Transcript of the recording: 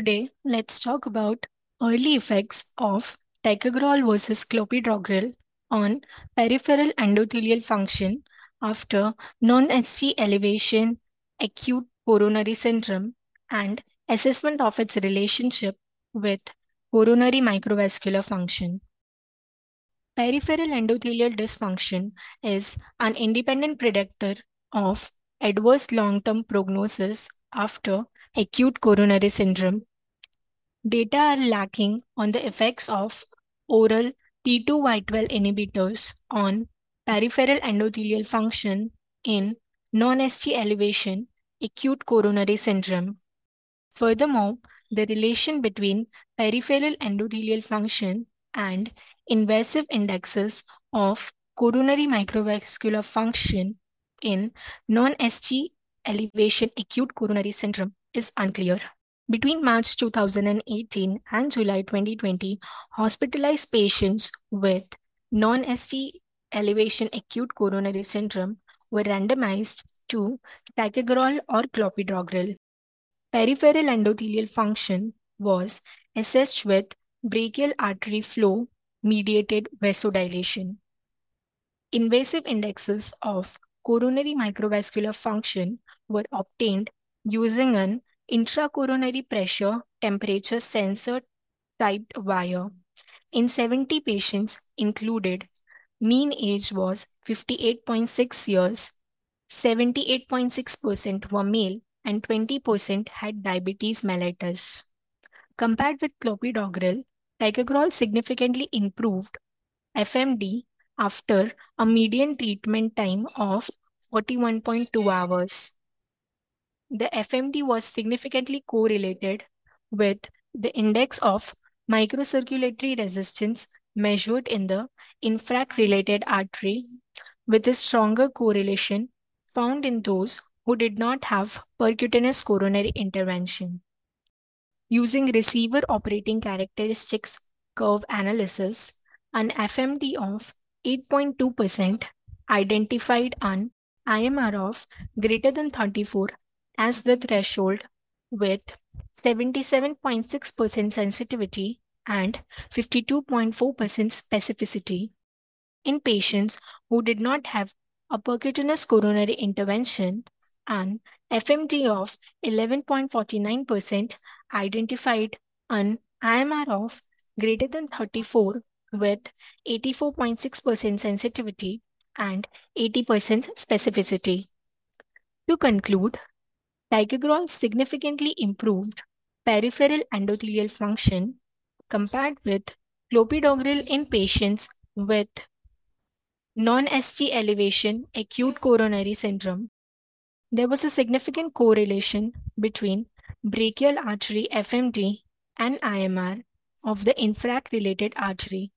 Today, let's talk about early effects of ticagrelor versus clopidogrel on peripheral endothelial function after non-ST elevation, acute coronary syndrome, and assessment of its relationship with coronary microvascular function. Peripheral endothelial dysfunction is an independent predictor of adverse long-term prognosis after acute coronary syndrome. Data are lacking on the effects of oral P2Y12 inhibitors on peripheral endothelial function in non-ST elevation acute coronary syndrome. Furthermore, the relation between peripheral endothelial function and invasive indexes of coronary microvascular function in non-ST elevation acute coronary syndrome is unclear. Between March 2018 and July 2020, hospitalized patients with non-ST elevation acute coronary syndrome were randomized to ticagrelor or clopidogrel. Peripheral endothelial function was assessed with brachial artery flow mediated vasodilation. Invasive indexes of coronary microvascular function were obtained using an intracoronary pressure temperature sensor tipped wire. In 70 patients included, mean age was 58.6 years, 78.6% were male, and 20% had diabetes mellitus. Compared with clopidogrel, ticagrelor significantly improved FMD after a median treatment time of 41.2 hours. The FMD was significantly correlated with the index of microcirculatory resistance measured in the infarct-related artery, with a stronger correlation found in those who did not have percutaneous coronary intervention. Using receiver operating characteristics curve analysis, an FMD of 8.2% identified an IMR of greater than 34 as the threshold with 77.6% sensitivity and 52.4% specificity. In patients who did not have a percutaneous coronary intervention, an FMD of 11.49% identified an IMR of greater than 34 with 84.6% sensitivity and 80% specificity. To conclude, ticagrelor significantly improved peripheral endothelial function compared with clopidogrel in patients with non-ST elevation acute coronary syndrome. There was a significant correlation between brachial artery FMD and IMR of the infarct-related artery